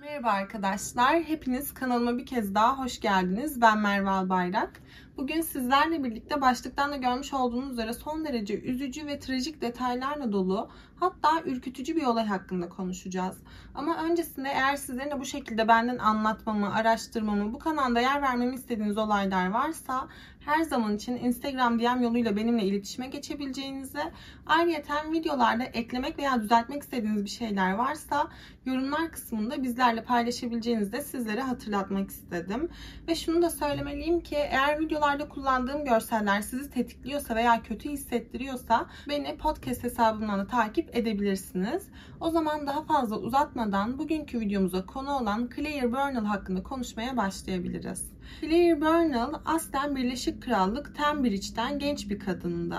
Merhaba arkadaşlar. Hepiniz kanalıma bir kez daha hoş geldiniz. Ben Merve Albayrak. Bugün sizlerle birlikte başlıktan da görmüş olduğunuz üzere son derece üzücü ve trajik detaylarla dolu hatta ürkütücü bir olay hakkında konuşacağız. Ama öncesinde eğer sizlerin de bu şekilde benden anlatmamı, araştırmamı, bu kanalda yer vermemi istediğiniz olaylar varsa her zaman için Instagram DM yoluyla benimle iletişime geçebileceğinizi, ayrıca videolarda eklemek veya düzeltmek istediğiniz bir şeyler varsa yorumlar kısmında bizlerle paylaşabileceğinizi de sizlere hatırlatmak istedim. Ve şunu da söylemeliyim ki eğer videolarda kullandığım görseller sizi tetikliyorsa veya kötü hissettiriyorsa beni podcast hesabımdan da takip edebilirsiniz. O zaman daha fazla uzatmadan bugünkü videomuza konu olan Claire Burnell hakkında konuşmaya başlayabiliriz. Claire Burnell aslen Birleşik Krallık Cambridge'den genç bir kadındı.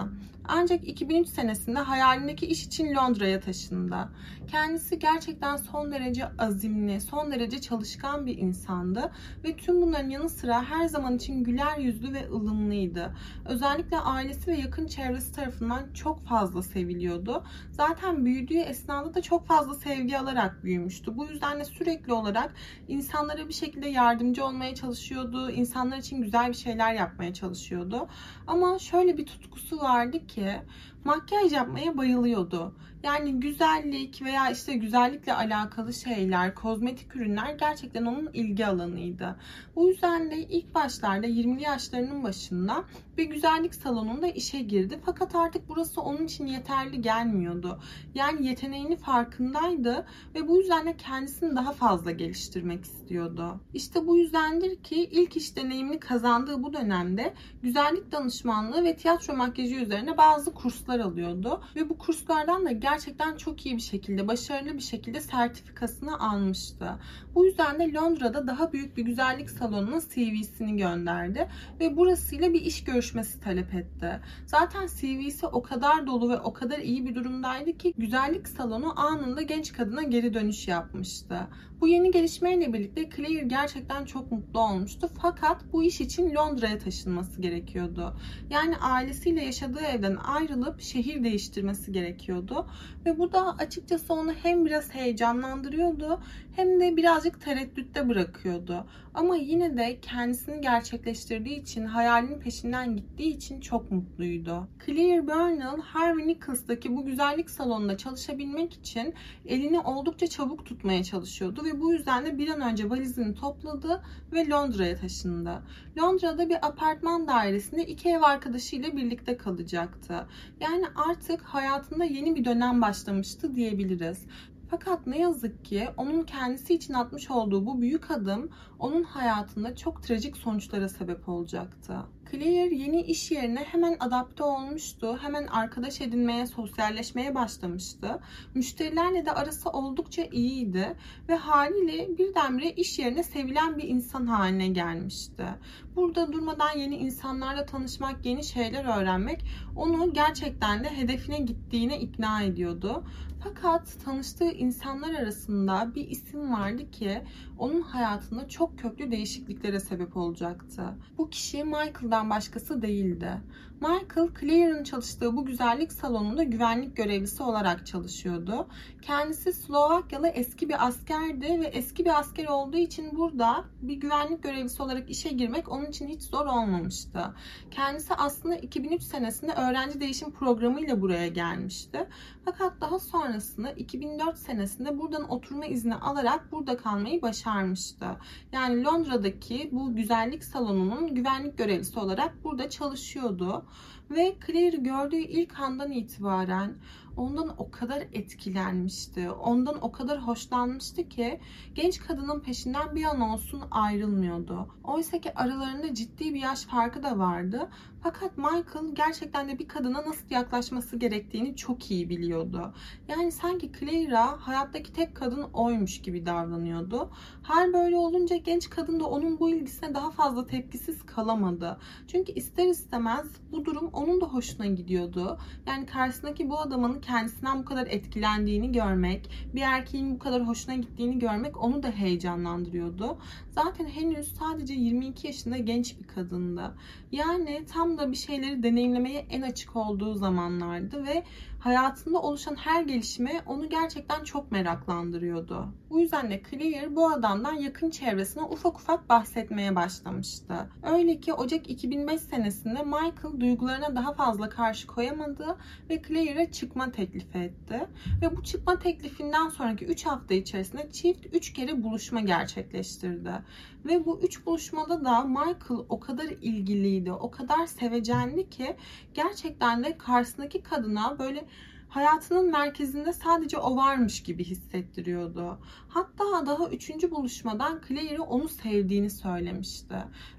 Ancak 2003 senesinde hayalindeki iş için Londra'ya taşındı. Kendisi gerçekten son derece azimli, son derece çalışkan bir insandı ve tüm bunların yanı sıra her zaman için güler yüzlü ve ılımlıydı. Özellikle ailesi ve yakın çevresi tarafından çok fazla seviliyordu. Zaten büyüdüğü esnada da çok fazla sevgi alarak büyümüştü. Bu yüzden de sürekli olarak insanlara bir şekilde yardımcı olmaya çalışıyordu. İnsanlar için güzel bir şeyler yapmaya çalışıyordu. Ama şöyle bir tutkusu vardı ki makyaj yapmaya bayılıyordu. Yani güzellik veya işte güzellikle alakalı şeyler, kozmetik ürünler gerçekten onun ilgi alanıydı. Bu yüzden de ilk başlarda 20'li yaşlarının başında bir güzellik salonunda işe girdi. Fakat artık burası onun için yeterli gelmiyordu. Yani yeteneğini farkındaydı ve bu yüzden de kendisini daha fazla geliştirmek istiyordu. İşte bu yüzdendir ki ilk iş deneyimini kazandığı bu dönemde güzellik danışmanlığı ve tiyatro makyajı üzerine bazı kurslar alıyordu. Ve bu kurslardan da gerçekten çok iyi bir şekilde, başarılı bir şekilde sertifikasını almıştı. Bu yüzden de Londra'da daha büyük bir güzellik salonuna CV'sini gönderdi ve burasıyla bir iş görüşmesi talep etti. Zaten CV'si o kadar dolu ve o kadar iyi bir durumdaydı ki güzellik salonu anında genç kadına geri dönüş yapmıştı. Bu yeni gelişmeyle birlikte Claire gerçekten çok mutlu olmuştu. Fakat bu iş için Londra'ya taşınması gerekiyordu. Yani ailesiyle yaşadığı evden ayrılıp şehir değiştirmesi gerekiyordu. Ve bu da açıkçası onu hem biraz heyecanlandırıyordu hem de birazcık tereddütte bırakıyordu. Ama yine de kendisini gerçekleştirdiği için, hayalinin peşinden gittiği için çok mutluydu. Claire Burnell, Harvey Nichols'daki bu güzellik salonunda çalışabilmek için elini oldukça çabuk tutmaya çalışıyordu ve bu yüzden de bir an önce valizini topladı ve Londra'ya taşındı. Londra'da bir apartman dairesinde iki ev arkadaşıyla birlikte kalacaktı. Yani artık hayatında yeni bir dönem başlamıştı diyebiliriz. Fakat ne yazık ki onun kendisi için atmış olduğu bu büyük adım onun hayatında çok trajik sonuçlara sebep olacaktı. Claire yeni iş yerine hemen adapte olmuştu. Hemen arkadaş edinmeye, sosyalleşmeye başlamıştı. Müşterilerle de arası oldukça iyiydi ve haliyle birdenbire iş yerine sevilen bir insan haline gelmişti. Burada durmadan yeni insanlarla tanışmak, yeni şeyler öğrenmek onu gerçekten de hedefine gittiğine ikna ediyordu. Fakat tanıştığı insanlar arasında bir isim vardı ki onun hayatında çok köklü değişikliklere sebep olacaktı. Bu kişi Michael'dan başkası değildi. Michael, Claire'ın çalıştığı bu güzellik salonunda güvenlik görevlisi olarak çalışıyordu. Kendisi Slovakyalı eski bir askerdi ve eski bir asker olduğu için burada bir güvenlik görevlisi olarak işe girmek onun için hiç zor olmamıştı. Kendisi aslında 2003 senesinde öğrenci değişim programıyla buraya gelmişti. Fakat daha sonrasında 2004 senesinde buradan oturma izni alarak burada kalmayı başarmıştı. Yani Londra'daki bu güzellik salonunun güvenlik görevlisi olarak burada çalışıyordu. Ve Claire gördüğü ilk andan itibaren ondan o kadar etkilenmişti. Ondan o kadar hoşlanmıştı ki genç kadının peşinden bir an olsun ayrılmıyordu. Oysa ki aralarında ciddi bir yaş farkı da vardı. Fakat Michael gerçekten de bir kadına nasıl yaklaşması gerektiğini çok iyi biliyordu. Yani sanki Clara hayattaki tek kadın oymuş gibi davranıyordu. Her böyle olunca genç kadın da onun bu ilgisine daha fazla tepkisiz kalamadı. Çünkü ister istemez bu durum onun da hoşuna gidiyordu. Yani karşısındaki bu adamın kendisinden bu kadar etkilendiğini görmek, bir erkeğin bu kadar hoşuna gittiğini görmek onu da heyecanlandırıyordu. Zaten henüz sadece 22 yaşında genç bir kadındı. Yani tam da bir şeyleri deneyimlemeye en açık olduğu zamanlardı ve hayatında oluşan her gelişme onu gerçekten çok meraklandırıyordu. Bu yüzden de Claire bu adamdan yakın çevresine ufak ufak bahsetmeye başlamıştı. Öyle ki Ocak 2005 senesinde Michael duygularına daha fazla karşı koyamadı ve Claire'e çıkma teklifi etti. Ve bu çıkma teklifinden sonraki 3 hafta içerisinde çift 3 kere buluşma gerçekleştirdi. Ve bu 3 buluşmada da Michael o kadar ilgiliydi, o kadar sevecendi ki gerçekten de karşısındaki kadına böyle hayatının merkezinde sadece o varmış gibi hissettiriyordu. Hatta daha üçüncü buluşmadan Claire'e onu sevdiğini söylemişti.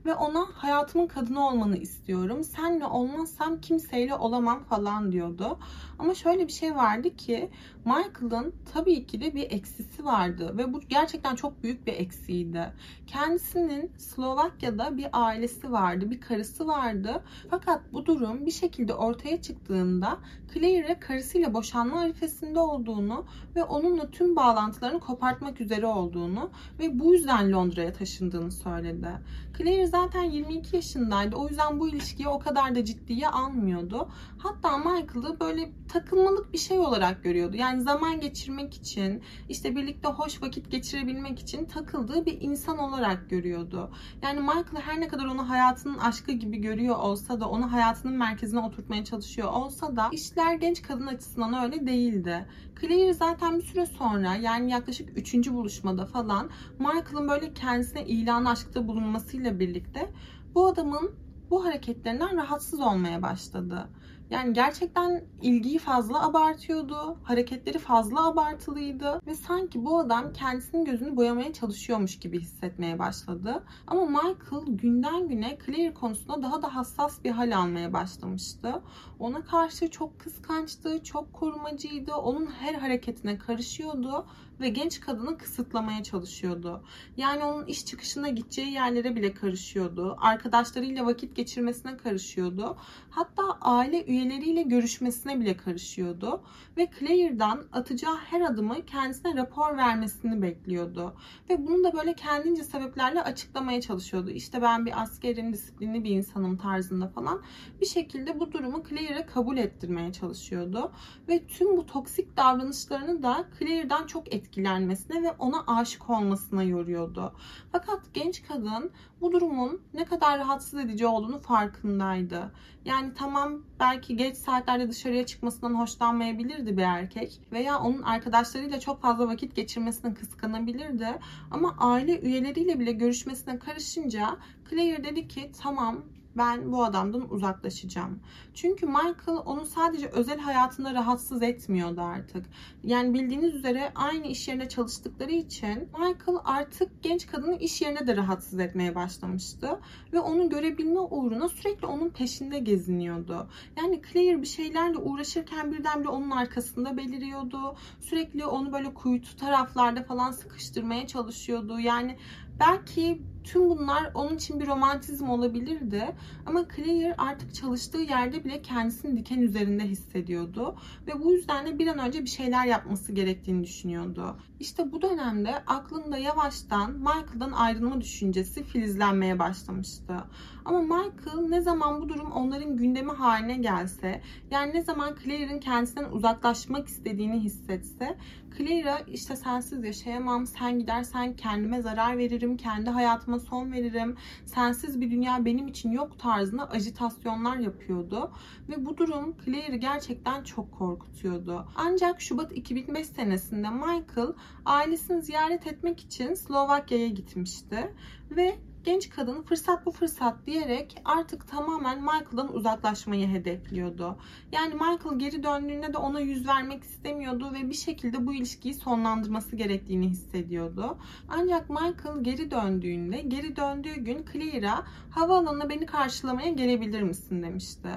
Ve ona hayatımın kadını olmanı istiyorum. Senle olmazsam kimseyle olamam falan diyordu. Ama şöyle bir şey vardı ki Michael'ın tabii ki de bir eksisi vardı ve bu gerçekten çok büyük bir eksiydi. Kendisinin Slovakya'da bir ailesi vardı, bir karısı vardı. Fakat bu durum bir şekilde ortaya çıktığında Claire karısıyla boşanma arifesinde olduğunu ve onunla tüm bağlantılarını kopartmak üzere olduğunu ve bu yüzden Londra'ya taşındığını söyledi. Claire zaten 22 yaşındaydı. O yüzden bu ilişkiyi o kadar da ciddiye almıyordu. Hatta Michael'ı böyle takılmalık bir şey olarak görüyordu. Yani zaman geçirmek için, işte birlikte hoş vakit geçirebilmek için takıldığı bir insan olarak görüyordu. Yani Michael her ne kadar onu hayatının aşkı gibi görüyor olsa da, onu hayatının merkezine oturtmaya çalışıyor olsa da işler genç kadın açısından öyle değildi. Claire zaten bir süre sonra yani yaklaşık 3. buluşmada falan Michael'ın böyle kendisine ilan aşkta bulunmasıyla birlikte bu adamın bu hareketlerinden rahatsız olmaya başladı. Yani gerçekten ilgiyi fazla abartıyordu. Hareketleri fazla abartılıydı. Ve sanki bu adam kendisinin gözünü boyamaya çalışıyormuş gibi hissetmeye başladı. Ama Michael günden güne Claire konusunda daha da hassas bir hal almaya başlamıştı. Ona karşı çok kıskançtı, çok korumacıydı. Onun her hareketine karışıyordu ve genç kadını kısıtlamaya çalışıyordu. Yani onun iş çıkışına gideceği yerlere bile karışıyordu. Arkadaşlarıyla vakit geçirmesine karışıyordu. Hatta aile üyeleriyle görüşmesine bile karışıyordu. Ve Claire'dan atacağı her adımı kendisine rapor vermesini bekliyordu. Ve bunu da böyle kendince sebeplerle açıklamaya çalışıyordu. İşte ben bir askerin disiplinli bir insanım tarzında falan. Bir şekilde bu durumu Claire'e kabul ettirmeye çalışıyordu. Ve tüm bu toksik davranışlarını da Claire'dan çok etkilenmesine ve ona aşık olmasına yoruyordu. Fakat genç kadın bu durumun ne kadar rahatsız edici olduğunu farkındaydı. Yani tamam belki geç saatlerde dışarıya çıkmasından hoşlanmayabilirdi bir erkek veya onun arkadaşlarıyla çok fazla vakit geçirmesini kıskanabilirdi ama aile üyeleriyle bile görüşmesine karışınca Claire dedi ki tamam ben bu adamdan uzaklaşacağım. Çünkü Michael onu sadece özel hayatında rahatsız etmiyordu artık. Yani bildiğiniz üzere aynı iş yerinde çalıştıkları için Michael artık genç kadını iş yerine de rahatsız etmeye başlamıştı. Ve onu görebilme uğruna sürekli onun peşinde geziniyordu. Yani Claire bir şeylerle uğraşırken birdenbire onun arkasında beliriyordu. Sürekli onu böyle kuytu taraflarda falan sıkıştırmaya çalışıyordu. Yani belki tüm bunlar onun için bir romantizm olabilirdi. Ama Claire artık çalıştığı yerde bile kendisini diken üzerinde hissediyordu. Ve bu yüzden de bir an önce bir şeyler yapması gerektiğini düşünüyordu. İşte bu dönemde aklında yavaştan Michael'dan ayrılma düşüncesi filizlenmeye başlamıştı. Ama Michael ne zaman bu durum onların gündemi haline gelse, yani ne zaman Claire'in kendisinden uzaklaşmak istediğini hissetse, Claire'a işte sensiz yaşayamam, sen gidersen kendime zarar veririm, kendi hayatıma son veririm, sensiz bir dünya benim için yok tarzında ajitasyonlar yapıyordu. Ve bu durum Claire'i gerçekten çok korkutuyordu. Ancak Şubat 2005 senesinde Michael ailesini ziyaret etmek için Slovakya'ya gitmişti. Ve genç kadın fırsat bu fırsat diyerek artık tamamen Michael'dan uzaklaşmayı hedefliyordu. Yani Michael geri döndüğünde de ona yüz vermek istemiyordu ve bir şekilde bu ilişkiyi sonlandırması gerektiğini hissediyordu. Ancak Michael geri döndüğünde, geri döndüğü gün Claire'a havaalanına beni karşılamaya gelebilir misin demişti.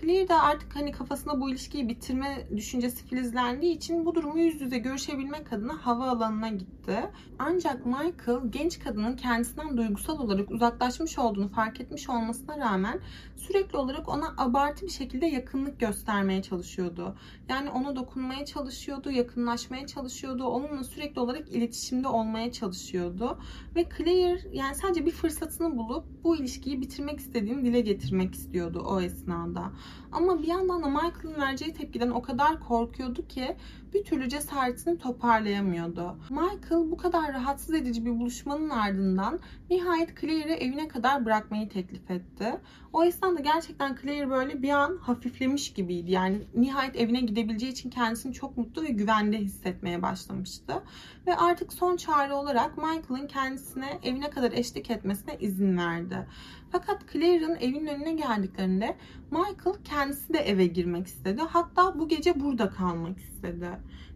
Claire de artık hani kafasında bu ilişkiyi bitirme düşüncesi filizlendiği için bu durumu yüz yüze görüşebilmek adına havaalanına gitti. Ancak Michael genç kadının kendisinden duygusal olarak olarak uzaklaşmış olduğunu fark etmiş olmasına rağmen sürekli olarak ona abartı bir şekilde yakınlık göstermeye çalışıyordu. Yani ona dokunmaya çalışıyordu, yakınlaşmaya çalışıyordu, onunla sürekli olarak iletişimde olmaya çalışıyordu. Ve Claire yani sadece bir fırsatını bulup bu ilişkiyi bitirmek istediğini dile getirmek istiyordu o esnada. Ama bir yandan da Michael'ın vereceği tepkiden o kadar korkuyordu ki bir türlü cesaretini toparlayamıyordu. Michael bu kadar rahatsız edici bir buluşmanın ardından nihayet Claire'i evine kadar bırakmayı teklif etti. O esnada gerçekten Claire böyle bir an hafiflemiş gibiydi. Yani nihayet evine gidebileceği için kendisini çok mutlu ve güvende hissetmeye başlamıştı. Ve artık son çare olarak Michael'ın kendisine evine kadar eşlik etmesine izin verdi. Fakat Claire'ın evin önüne geldiklerinde Michael kendisi de eve girmek istedi. Hatta bu gece burada kalmak istedi.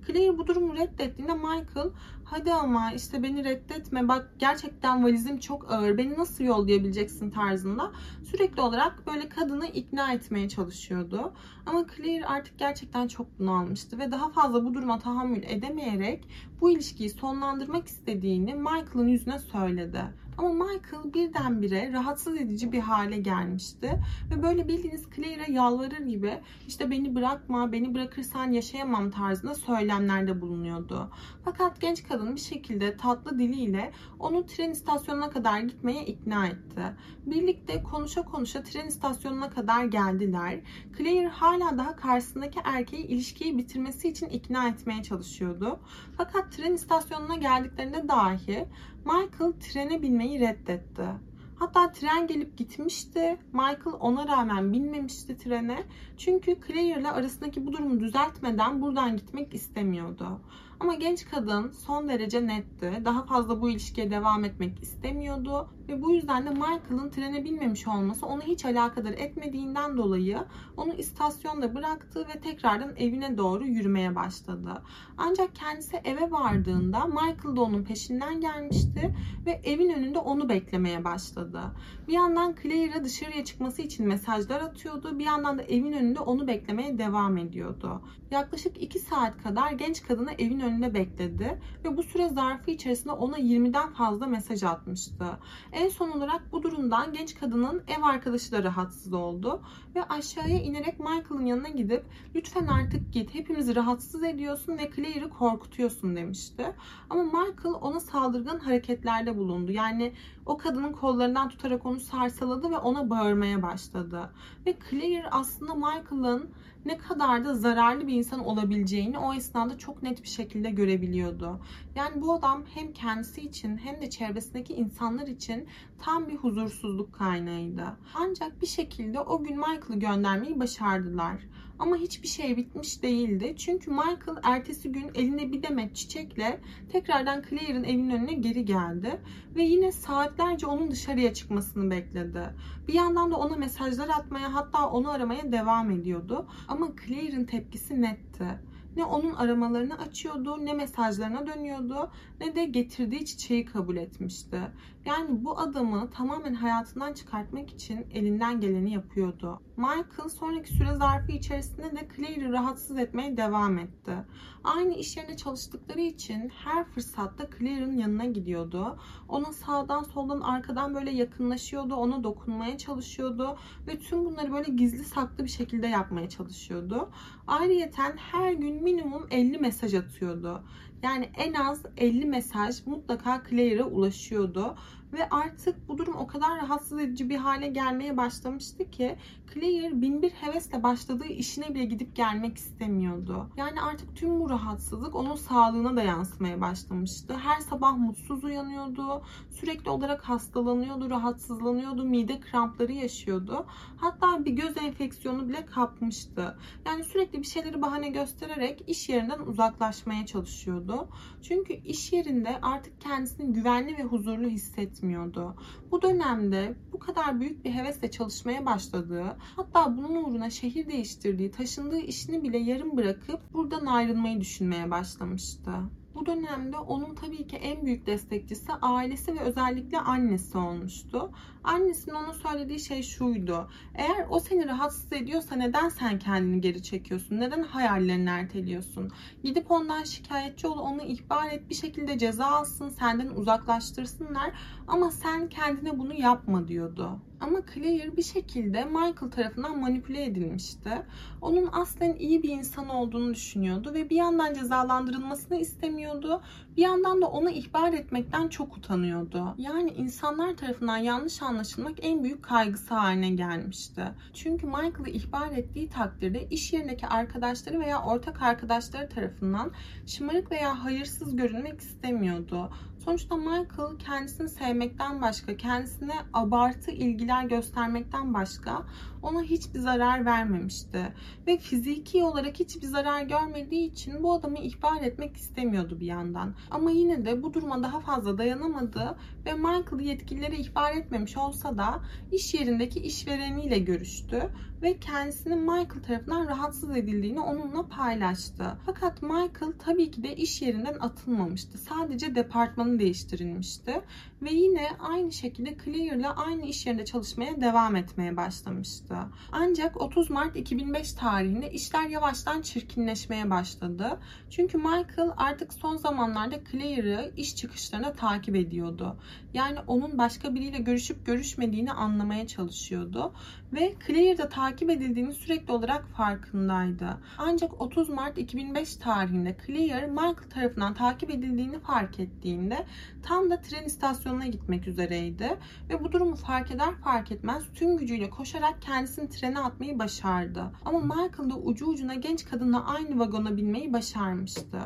Claire bu durumu reddettiğinde Michael hadi ama işte beni reddetme bak gerçekten valizim çok ağır beni nasıl yollayabileceksin tarzında sürekli olarak böyle kadını ikna etmeye çalışıyordu. Ama Claire artık gerçekten çok bunalmıştı ve daha fazla bu duruma tahammül edemeyerek bu ilişkiyi sonlandırmak istediğini Michael'ın yüzüne söyledi. Ama Michael birdenbire rahatsız edici bir hale gelmişti. Ve böyle bildiğiniz Claire'e yalvarır gibi işte beni bırakma, beni bırakırsan yaşayamam tarzında söylemlerde bulunuyordu. Fakat genç kadın bir şekilde tatlı diliyle onu tren istasyonuna kadar gitmeye ikna etti. Birlikte konuşa konuşa tren istasyonuna kadar geldiler. Claire hala daha karşısındaki erkeği ilişkiyi bitirmesi için ikna etmeye çalışıyordu. Fakat tren istasyonuna geldiklerinde dahi Michael trene binmeyi reddetti. Hatta tren gelip gitmişti. Michael ona rağmen binmemişti trene. Çünkü Claire ile arasındaki bu durumu düzeltmeden buradan gitmek istemiyordu. Ama genç kadın son derece netti. Daha fazla bu ilişkiye devam etmek istemiyordu. Ve bu yüzden de Michael'ın trene binmemiş olması onu hiç alakadar etmediğinden dolayı onu istasyonda bıraktı ve tekrardan evine doğru yürümeye başladı. Ancak kendisi eve vardığında Michael da onun peşinden gelmişti ve evin önünde onu beklemeye başladı. Bir yandan Claire'a dışarıya çıkması için mesajlar atıyordu. Bir yandan da evin önünde onu beklemeye devam ediyordu. Yaklaşık 2 saat kadar genç kadını evin önünde bekledi ve bu süre zarfı içerisinde ona 20'den fazla mesaj atmıştı. En son olarak bu durumdan genç kadının ev arkadaşı da rahatsız oldu ve aşağıya inerek Michael'ın yanına gidip lütfen artık git hepimizi rahatsız ediyorsun ve Claire'ı korkutuyorsun demişti. Ama Michael ona saldırgan hareketlerde bulundu. Yani o kadının kollarından tutarak onu sarsaladı ve ona bağırmaya başladı. Ve Claire aslında Michael'ın ne kadar da zararlı bir insan olabileceğini o esnada çok net bir şekilde görebiliyordu. Yani bu adam hem kendisi için hem de çevresindeki insanlar için tam bir huzursuzluk kaynağıydı. Ancak bir şekilde o gün Michael'ı göndermeyi başardılar. Ama hiçbir şey bitmiş değildi. Çünkü Michael ertesi gün elinde bir demet çiçekle tekrardan Claire'ın evinin önüne geri geldi. Ve yine saatlerce onun dışarıya çıkmasını bekledi. Bir yandan da ona mesajlar atmaya hatta onu aramaya devam ediyordu. Ama Claire'ın tepkisi netti ne onun aramalarını açıyordu, ne mesajlarına dönüyordu, ne de getirdiği çiçeği kabul etmişti. Yani bu adamı tamamen hayatından çıkartmak için elinden geleni yapıyordu. Michael sonraki süre zarfı içerisinde de Claire'i rahatsız etmeye devam etti. Aynı iş yerinde çalıştıkları için her fırsatta Claire'ın yanına gidiyordu. Ona sağdan soldan arkadan böyle yakınlaşıyordu, ona dokunmaya çalışıyordu ve tüm bunları böyle gizli saklı bir şekilde yapmaya çalışıyordu. Ayrıyeten her gün minimum 50 mesaj atıyordu. Yani en az 50 mesaj mutlaka Claire'e ulaşıyordu. Ve artık bu durum o kadar rahatsız edici bir hale gelmeye başlamıştı ki Claire binbir hevesle başladığı işine bile gidip gelmek istemiyordu. Yani artık tüm bu rahatsızlık onun sağlığına da yansımaya başlamıştı. Her sabah mutsuz uyanıyordu. Sürekli olarak hastalanıyordu, rahatsızlanıyordu, mide krampları yaşıyordu. Hatta bir göz enfeksiyonu bile kapmıştı. Yani sürekli bir şeyleri bahane göstererek iş yerinden uzaklaşmaya çalışıyordu. Çünkü iş yerinde artık kendisini güvenli ve huzurlu hissetmiyordu. Bu dönemde bu kadar büyük bir hevesle çalışmaya başladığı, hatta bunun uğruna şehir değiştirdiği, taşındığı işini bile yarım bırakıp buradan ayrılmayı düşünmeye başlamıştı. Bu dönemde onun tabii ki en büyük destekçisi ailesi ve özellikle annesi olmuştu. Annesinin ona söylediği şey şuydu. Eğer o seni rahatsız ediyorsa neden sen kendini geri çekiyorsun? Neden hayallerini erteliyorsun? Gidip ondan şikayetçi ol, onu ihbar et, bir şekilde ceza alsın, senden uzaklaştırsınlar. Ama sen kendine bunu yapma diyordu. Ama Claire bir şekilde Michael tarafından manipüle edilmişti. Onun aslen iyi bir insan olduğunu düşünüyordu ve bir yandan cezalandırılmasını istemiyordu. Bir yandan da onu ihbar etmekten çok utanıyordu. Yani insanlar tarafından yanlış anlaşılmak en büyük kaygısı haline gelmişti. Çünkü Michael'ı ihbar ettiği takdirde iş yerindeki arkadaşları veya ortak arkadaşları tarafından şımarık veya hayırsız görünmek istemiyordu. Sonuçta Michael kendisini sevmekten başka, kendisine abartı ilgiler göstermekten başka ona hiçbir zarar vermemişti. Ve fiziki olarak hiçbir zarar görmediği için bu adamı ihbar etmek istemiyordu bir yandan. Ama yine de bu duruma daha fazla dayanamadı ve Michael'ı yetkililere ihbar etmemiş olsa da iş yerindeki işvereniyle görüştü ve kendisinin Michael tarafından rahatsız edildiğini onunla paylaştı. Fakat Michael tabii ki de iş yerinden atılmamıştı. Sadece departmanı değiştirilmişti ve yine aynı şekilde Claire'la aynı iş yerinde çalışmaya devam etmeye başlamıştı. Ancak 30 Mart 2005 tarihinde işler yavaştan çirkinleşmeye başladı. Çünkü Michael artık son zamanlarda Claire'ı iş çıkışlarına takip ediyordu. Yani onun başka biriyle görüşüp görüşmediğini anlamaya çalışıyordu ve Claire de takip edildiğini sürekli olarak farkındaydı. Ancak 30 Mart 2005 tarihinde Claire Michael tarafından takip edildiğini fark ettiğinde tam da tren istasyonuna gitmek üzereydi ve bu durumu fark eder fark etmez tüm gücüyle koşarak kendisini trene atmayı başardı. Ama Michael da ucu ucuna genç kadınla aynı vagona binmeyi başarmıştı.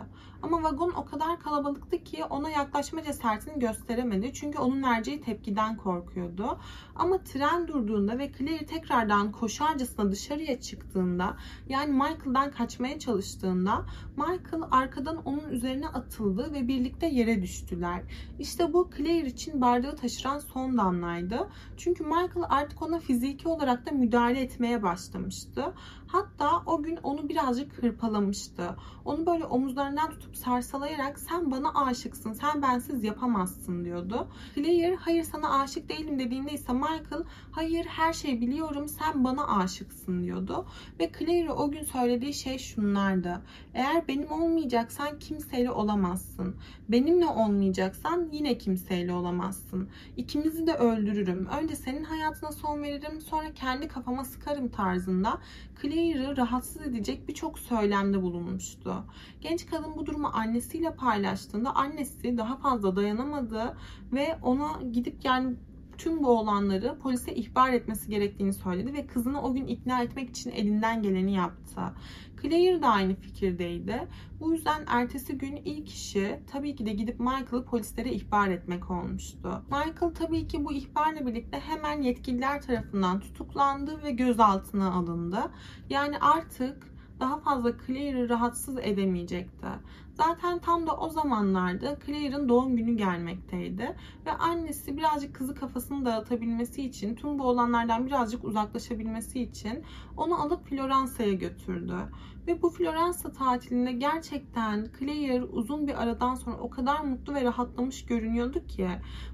Ama vagon o kadar kalabalıktı ki ona yaklaşma cesaretini gösteremedi. Çünkü onun vereceği tepkiden korkuyordu. Ama tren durduğunda ve Claire tekrardan koşarcasına dışarıya çıktığında yani Michael'dan kaçmaya çalıştığında Michael arkadan onun üzerine atıldı ve birlikte yere düştüler. İşte bu Claire için bardağı taşıran son damlaydı. Çünkü Michael artık ona fiziki olarak da müdahale etmeye başlamıştı. Hatta o gün onu birazcık hırpalamıştı. Onu böyle omuzlarından tutup sarsalayarak sen bana aşıksın, sen bensiz yapamazsın diyordu. Claire hayır sana aşık değilim dediğinde ise Michael hayır her şeyi biliyorum sen bana aşıksın diyordu. Ve Claire o gün söylediği şey şunlardı. Eğer benim olmayacaksan kimseyle olamazsın. Benimle olmayacaksan yine kimseyle olamazsın. İkimizi de öldürürüm. Önce senin hayatına son veririm sonra kendi kafama sıkarım tarzında Claire'ı rahatsız edecek birçok söylemde bulunmuştu. Genç kadın bu durumu annesiyle paylaştığında annesi daha fazla dayanamadı ve ona gidip yani tüm bu olanları polise ihbar etmesi gerektiğini söyledi ve kızını o gün ikna etmek için elinden geleni yaptı. Claire de aynı fikirdeydi. Bu yüzden ertesi gün ilk işi tabii ki de gidip Michael'ı polislere ihbar etmek olmuştu. Michael tabii ki bu ihbarla birlikte hemen yetkililer tarafından tutuklandı ve gözaltına alındı. Yani artık daha fazla Claire'ı rahatsız edemeyecekti. Zaten tam da o zamanlarda Claire'ın doğum günü gelmekteydi. Ve annesi birazcık kızı kafasını dağıtabilmesi için, tüm bu olanlardan birazcık uzaklaşabilmesi için onu alıp Floransa'ya götürdü. Ve bu Floransa tatilinde gerçekten Claire uzun bir aradan sonra o kadar mutlu ve rahatlamış görünüyordu ki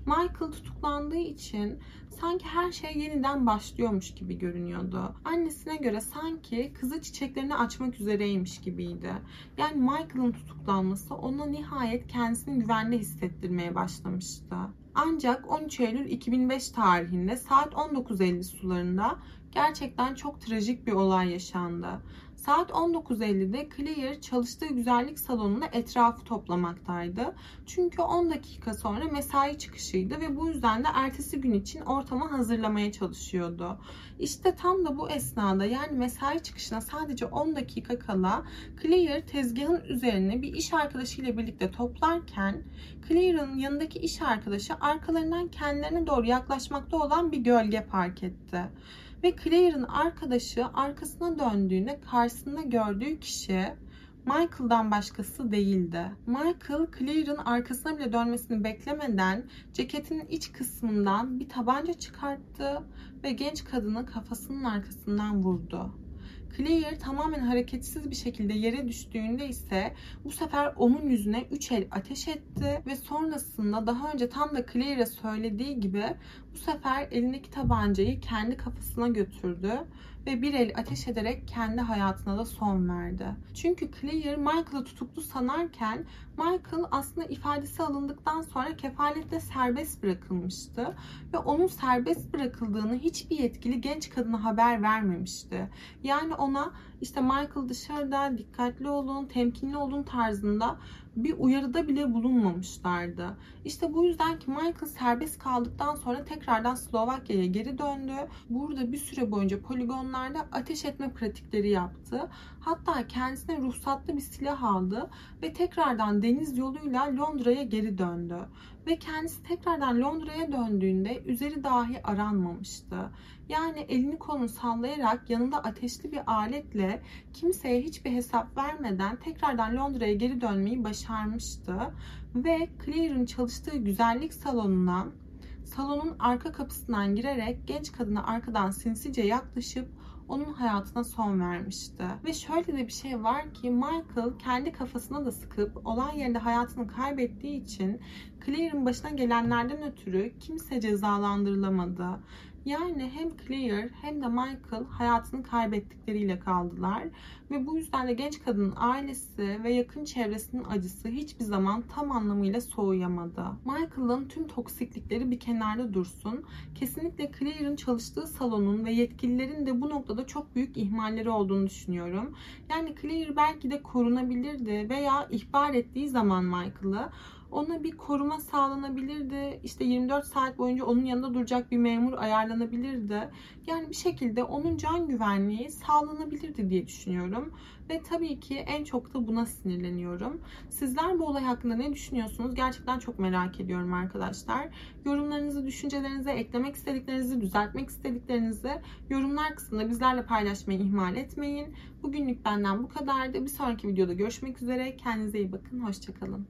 Michael tutuklandığı için sanki her şey yeniden başlıyormuş gibi görünüyordu. Annesine göre sanki kızı çiçeklerini açmak üzereymiş gibiydi. Yani Michael'ın tutuklanması ona nihayet kendisini güvende hissettirmeye başlamıştı. Ancak 13 Eylül 2005 tarihinde saat 19.50 sularında gerçekten çok trajik bir olay yaşandı. Saat 19.50'de Claire çalıştığı güzellik salonunda etrafı toplamaktaydı. Çünkü 10 dakika sonra mesai çıkışıydı ve bu yüzden de ertesi gün için ortamı hazırlamaya çalışıyordu. İşte tam da bu esnada yani mesai çıkışına sadece 10 dakika kala Claire tezgahın üzerine bir iş arkadaşıyla birlikte toplarken Claire'ın yanındaki iş arkadaşı arkalarından kendilerine doğru yaklaşmakta olan bir gölge fark etti. Ve Claire'ın arkadaşı arkasına döndüğünde karşısında gördüğü kişi Michael'dan başkası değildi. Michael, Claire'ın arkasına bile dönmesini beklemeden ceketinin iç kısmından bir tabanca çıkarttı ve genç kadını kafasının arkasından vurdu. Claire tamamen hareketsiz bir şekilde yere düştüğünde ise bu sefer onun yüzüne 3 el ateş etti ve sonrasında daha önce tam da Claire'e söylediği gibi bu sefer elindeki tabancayı kendi kafasına götürdü ve bir el ateş ederek kendi hayatına da son verdi. Çünkü Claire Michael'ı tutuklu sanarken Michael aslında ifadesi alındıktan sonra kefaletle serbest bırakılmıştı ve onun serbest bırakıldığını hiçbir yetkili genç kadına haber vermemişti. Yani ona işte Michael dışarıda dikkatli olun, temkinli olun tarzında bir uyarıda bile bulunmamışlardı. İşte bu yüzden ki Michael serbest kaldıktan sonra tekrardan Slovakya'ya geri döndü. Burada bir süre boyunca poligonlarda ateş etme pratikleri yaptı. Hatta kendisine ruhsatlı bir silah aldı ve tekrardan deniz yoluyla Londra'ya geri döndü. Ve kendisi tekrardan Londra'ya döndüğünde üzeri dahi aranmamıştı. Yani elini kolunu sallayarak yanında ateşli bir aletle kimseye hiçbir hesap vermeden tekrardan Londra'ya geri dönmeyi başarmıştı. Ve Claire'ın çalıştığı güzellik salonuna salonun arka kapısından girerek genç kadına arkadan sinsice yaklaşıp onun hayatına son vermişti. Ve şöyle de bir şey var ki Michael kendi kafasına da sıkıp olay yerinde hayatını kaybettiği için Claire'ın başına gelenlerden ötürü kimse cezalandırılamadı. Yani hem Claire hem de Michael hayatını kaybettikleriyle kaldılar. Ve bu yüzden de genç kadının ailesi ve yakın çevresinin acısı hiçbir zaman tam anlamıyla soğuyamadı. Michael'ın tüm toksiklikleri bir kenarda dursun. Kesinlikle Claire'ın çalıştığı salonun ve yetkililerin de bu noktada çok büyük ihmalleri olduğunu düşünüyorum. Yani Claire belki de korunabilirdi veya ihbar ettiği zaman Michael'ı ona bir koruma sağlanabilirdi. İşte 24 saat boyunca onun yanında duracak bir memur ayarlanabilirdi. Yani bir şekilde onun can güvenliği sağlanabilirdi diye düşünüyorum. Ve tabii ki en çok da buna sinirleniyorum. Sizler bu olay hakkında ne düşünüyorsunuz? Gerçekten çok merak ediyorum arkadaşlar. Yorumlarınızı, düşüncelerinizi, eklemek istediklerinizi, düzeltmek istediklerinizi yorumlar kısmında bizlerle paylaşmayı ihmal etmeyin. Bugünlük benden bu kadardı. Bir sonraki videoda görüşmek üzere. Kendinize iyi bakın. Hoşçakalın.